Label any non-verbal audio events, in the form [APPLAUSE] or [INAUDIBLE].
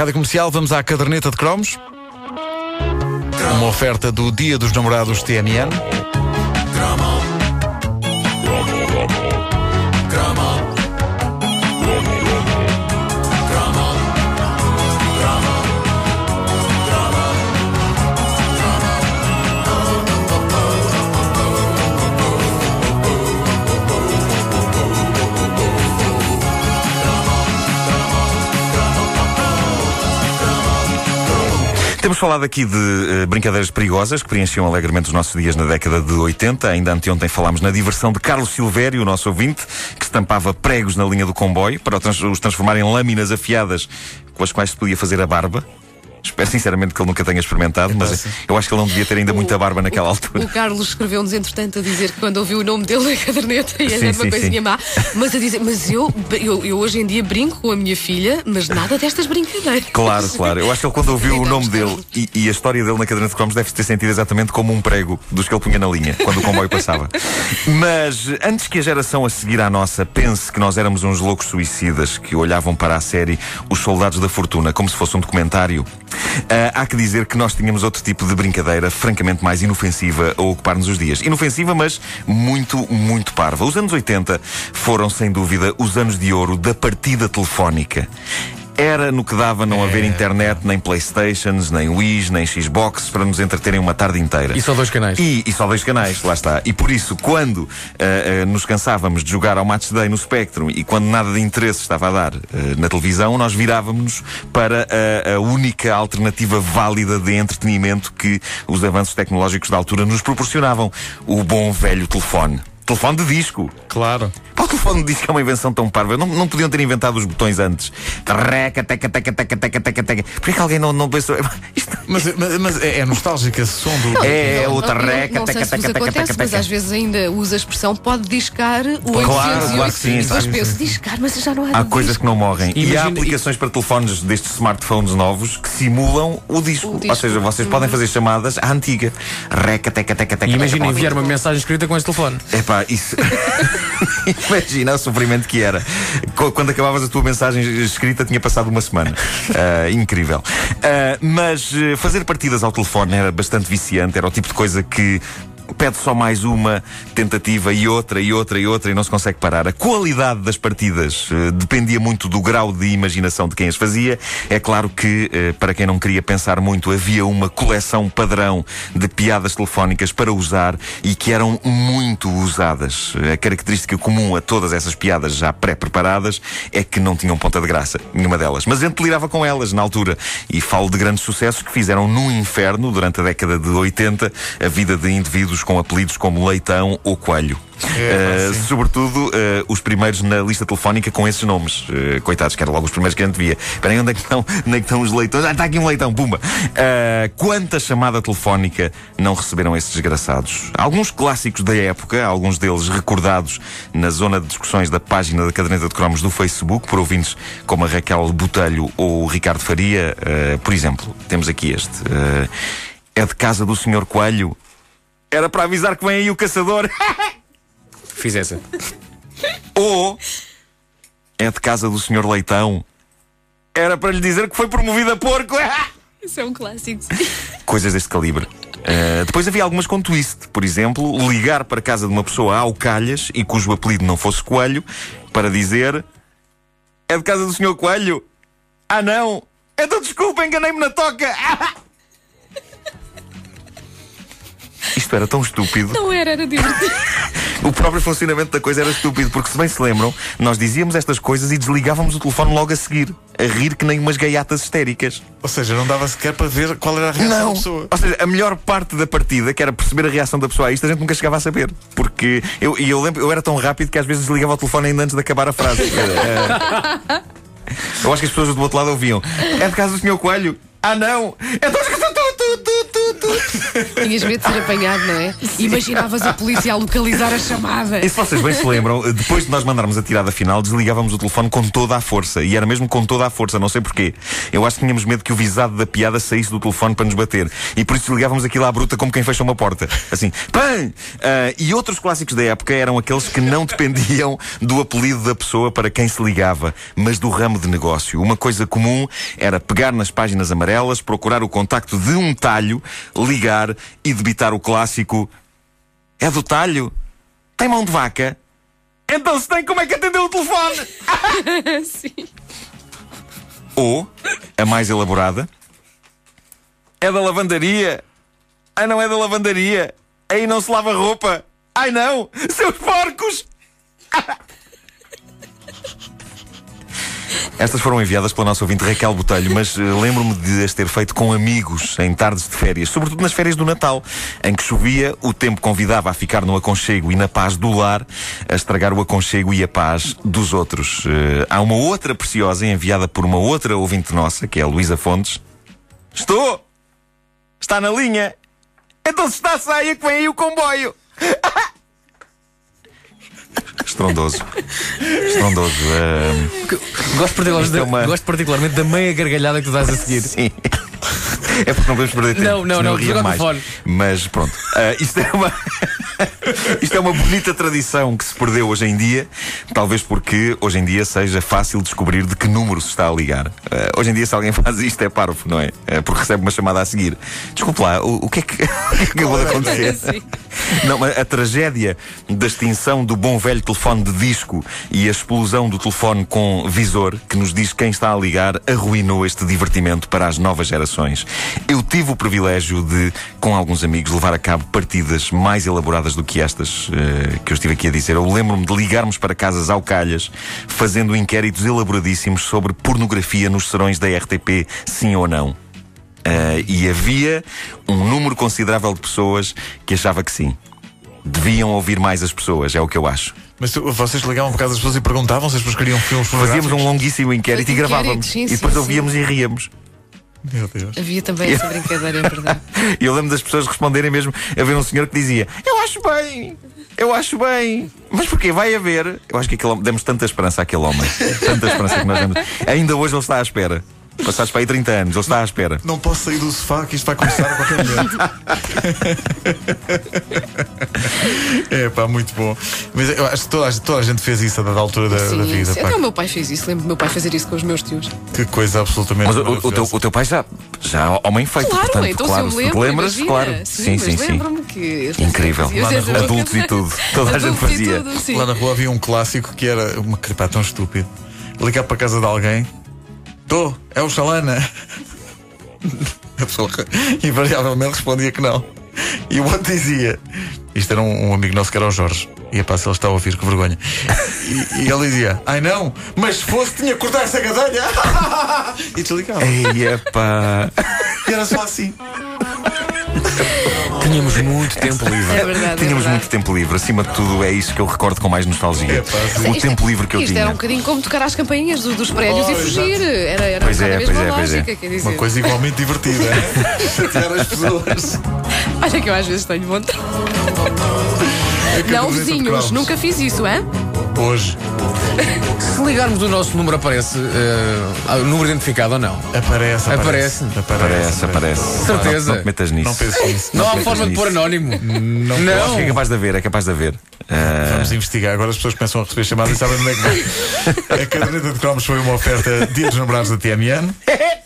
Rádio Comercial, vamos à caderneta de cromos. Uma oferta do Dia dos Namorados TMN. Falado aqui de uh, brincadeiras perigosas que preenchiam alegremente os nossos dias na década de 80. Ainda anteontem falámos na diversão de Carlos Silvério, o nosso ouvinte, que estampava pregos na linha do comboio para os transformar em lâminas afiadas com as quais se podia fazer a barba. Espero sinceramente que ele nunca tenha experimentado, mas eu acho que ele não devia ter ainda muita barba naquela altura. O Carlos escreveu-nos, entretanto, a dizer que quando ouviu o nome dele na caderneta ia Sim, era sim, uma coisinha sim. má, [LAUGHS] mas a dizer, mas eu, eu, eu hoje em dia brinco com a minha filha, mas nada destas brincadeiras. Claro, claro. Eu acho que ele quando ouviu o nome dele e, e a história dele na caderneta de cromos deve ter sentido exatamente como um prego dos que ele punha na linha quando o comboio passava. [LAUGHS] Mas antes que a geração a seguir à nossa pense que nós éramos uns loucos suicidas que olhavam para a série Os Soldados da Fortuna como se fosse um documentário, ah, há que dizer que nós tínhamos outro tipo de brincadeira francamente mais inofensiva a ocupar-nos os dias. Inofensiva, mas muito, muito parva. Os anos 80 foram, sem dúvida, os anos de ouro da partida telefónica. Era no que dava não haver internet, nem Playstations, nem Wii's, nem Xbox para nos entreterem uma tarde inteira. E só dois canais. E, e só dois canais, lá está. E por isso, quando ah, ah, nos cansávamos de jogar ao Match Day no Spectrum e quando nada de interesse estava a dar ah, na televisão, nós virávamos para a, a única alternativa válida de entretenimento que os avanços tecnológicos da altura nos proporcionavam: o bom velho telefone. Telefone de disco. Claro. Pá, o telefone de disco é uma invenção tão parva. Não, não podiam ter inventado os botões antes. Treca, teca, teca, teca, teca, teca, teca. Por que alguém não, não pensou? [LAUGHS] Isto Mas, mas, mas é, é nostálgico esse som do. é Não, outra reca, teca, teca, teca, acontece, teca, mas teca. às vezes ainda usa a expressão pode discar o Claro, 808. claro que sim, depois penso, discar, mas já não há Há coisas que não morrem. E, há aplicações para telefones destes smartphones novos que simulam o disco. Ou seja, vocês podem fazer chamadas à antiga. Reca, teca, teca, teca. Imagina teca, enviar uma mensagem escrita com este telefone. Epá, isso. [LAUGHS] Imagina o sofrimento que era. Qu- Quando acabavas a tua mensagem escrita, tinha passado uma semana. Ah, incrível. Ah, mas eh, fazer partidas ao telefone era bastante viciante, era o tipo de coisa que. Pede só mais uma tentativa e outra e outra e outra e não se consegue parar. A qualidade das partidas eh, dependia muito do grau de imaginação de quem as fazia. É claro que, eh, para quem não queria pensar muito, havia uma coleção padrão de piadas telefónicas para usar e que eram muito usadas. A característica comum a todas essas piadas já pré-preparadas é que não tinham ponta de graça, nenhuma delas. Mas a gente delirava com elas na altura. E falo de grandes sucessos que fizeram no inferno, durante a década de 80, a vida de indivíduos com apelidos como Leitão ou Coelho. É, Uh, sobretudo uh, os primeiros na lista telefónica com esses nomes. Uh, coitados, que eram logo os primeiros que a gente via. Espera aí, onde é que estão, onde é que estão os leitões? Ah, está aqui um leitão, pumba! Quanta chamada telefónica não receberam esses desgraçados? Alguns clássicos da época, alguns deles recordados na zona de discussões da página da caderneta de cromos do Facebook, por ouvintes como a Raquel Botelho ou o Ricardo Faria. Por exemplo, temos aqui este. É de casa do Sr. Coelho. Era para avisar que vem aí o caçador. [LAUGHS] Fiz essa. Ou é de casa do Sr. Leitão. Era para lhe dizer que foi promovido a porco. [LAUGHS] Isso é um clássico. Coisas deste calibre. Uh, depois havia algumas com twist. Por exemplo, ligar para casa de uma pessoa ao calhas e cujo apelido não fosse Coelho para dizer: É de casa do Sr. Coelho? Ah, não! Então desculpa, enganei-me na toca! [LAUGHS] Isto era tão estúpido. Não era, era divertido. [LAUGHS] O próprio funcionamento da coisa era estúpido, porque se bem se lembram, nós dizíamos estas coisas e desligávamos o telefone logo a seguir, a rir que nem umas gaiatas histéricas. Ou seja, não dava sequer para ver qual era a reação da pessoa. Ou seja, a melhor parte da partida, que era perceber a reação da pessoa a isto, a gente nunca chegava a saber. Porque eu, e eu lembro, eu era tão rápido que às vezes desligava o telefone ainda antes de acabar a frase. [LAUGHS] Eu acho que as pessoas do outro lado ouviam. É de casa do Sr. Coelho? Ah, não! É de [LAUGHS] Tinhas medo de ser apanhado, não é? Imaginavas a polícia a localizar a chamada. E se vocês bem se lembram, depois de nós mandarmos a tirada final, desligávamos o telefone com toda a força. E era mesmo com toda a força, não sei porquê. Eu acho que tínhamos medo que o visado da piada saísse do telefone para nos bater. E por isso desligávamos aquilo à bruta como quem fecha uma porta. Assim, pã! Ah, e outros clássicos da época eram aqueles que não dependiam do apelido da pessoa para quem se ligava, mas do ramo de negócio. Uma coisa comum era pegar nas páginas amarelas, procurar o contacto de um talho, ligar e debitar o clássico é do talho? Tem mão de vaca? Então se tem, como é que atendeu o telefone? [LAUGHS] Sim. Ou, a mais elaborada, é da lavandaria. Ai, não é da lavandaria. Aí não se lava roupa. Ai, não. Seus porcos. [LAUGHS] Estas foram enviadas pela nossa ouvinte Raquel Botelho, mas eh, lembro-me de as ter feito com amigos em tardes de férias, sobretudo nas férias do Natal, em que chovia, o tempo convidava a ficar no aconchego e na paz do lar, a estragar o aconchego e a paz dos outros. Eh, há uma outra preciosa enviada por uma outra ouvinte nossa, que é a Luísa Fontes. Estou! Está na linha! Então se está saia que vem aí o comboio! [LAUGHS] Estrondoso. Estrondoso. eh, Gosto particularmente, é uma- da, gosto particularmente da meia gargalhada que tu dás a seguir. Sim. É porque não podemos perder tempo. Não, não, não, eu ria desliga o mais. Mas pronto. Ah, isto, é uma... isto é uma bonita tradição que se perdeu hoje em dia. Talvez porque hoje em dia seja fácil descobrir de que número se está a ligar. Ah, hoje em dia, se alguém [LAUGHS] faz isto, é parvo, não é? É porque recebe uma chamada a seguir. Desculpe lá, o, o que é que, [LAUGHS] é acabou de acontecer? Sim. Não, mas a tragédia da extinção do bom velho telefone de disco e a explosão do telefone com visor, que nos diz quem está a ligar, arruinou este divertimento para as novas gerações. Eu tive o privilégio de, com alguns amigos, levar a cabo partidas mais elaboradas do que estas eh, que eu estive aqui a dizer. Eu lembro-me de ligarmos para casas ao calhas, fazendo inquéritos elaboradíssimos sobre pornografia nos serões da RTP, sim ou não. Uh, e havia um número considerável de pessoas que achava que sim. Deviam ouvir mais as pessoas, é o que eu acho. Mas tu- vocês ligavam para casa das pessoas e perguntavam se as pessoas queriam filmes Fazíamos um longuíssimo inquérito e gravávamos. sim, e depois sim, ouvíamos e ríamos. Meu Deus. Havia também essa brincadeira, é verdade. E [LAUGHS] eu lembro das pessoas responderem mesmo. Haver um senhor que dizia: Eu acho bem, eu acho bem. Mas porquê? Vai haver. Eu acho que aquele homem, demos tanta esperança àquele homem. Tanta esperança que nós demos. Ainda hoje ele está à espera. Passados para aí 30 anos, ele está à espera. Não posso sair do sofá que isto vai começar a qualquer momento. [LAUGHS] é pá, muito bom. Mas eu acho que toda a, toda a gente fez isso a dada altura da, da Sim, vida. sim. pá. Até o meu pai fez isso. Lembro do meu pai fazer isso com os meus tios. Que coisa absolutamente. Mas o, o teu, o teu pai já, já homem feito, Claro, portanto, então claro, se eu lembro, lembras, imagina. claro. Sim, sim, sim. lembro-me que. Incrível. fazia Lá na essa rua. boca. Adultos e tudo. Toda a gente fazia. tudo. Lá na rua havia um clássico que era uma crepá tão estúpido. Ligar para a casa de alguém. Tô, é o Xalana. A pessoa invariavelmente respondia que não. E o outro dizia. Isto era um, um amigo nosso que era o Jorge. E a se ele está a ouvir, que vergonha. E, e ele dizia: Ai não, mas se fosse, tinha que cortar essa gadelha. [LAUGHS] E desligava. Ei, epá. E era só assim. Tínhamos muito tempo livre. É verdade. é Tínhamos verdade. muito tempo livre. Acima de tudo, é isso que eu recordo com mais nostalgia. Epá, sim. o Isto- tempo livre que eu Isto tinha. era um bocadinho como tocar às campainhas do- dos prédios Oh, e fugir. Era, era Pois um é, mesma pois é, pois é. lógica, dizer. Uma coisa igualmente divertida. [LAUGHS] Chatear as pessoas. Olha que eu às vezes tenho vontade. É Não, vizinhos, nunca fiz isso, hã? Hoje Se ligarmos do nosso número, aparece o número identificado ou não? aparece. Aparece. Aparece, aparece. Certeza. Não, não te metas nisso. Não penses nisso. Não, há penses forma de nisso. pôr anónimo. Não, Eu Não. acho que é capaz de haver, é capaz de haver. Ah, Vamos investigar. Agora as pessoas começam a receber chamadas e sabem onde é que vai. [LAUGHS] A caderneta de cromos foi uma oferta Dia dos Namorados da TMN. [LAUGHS]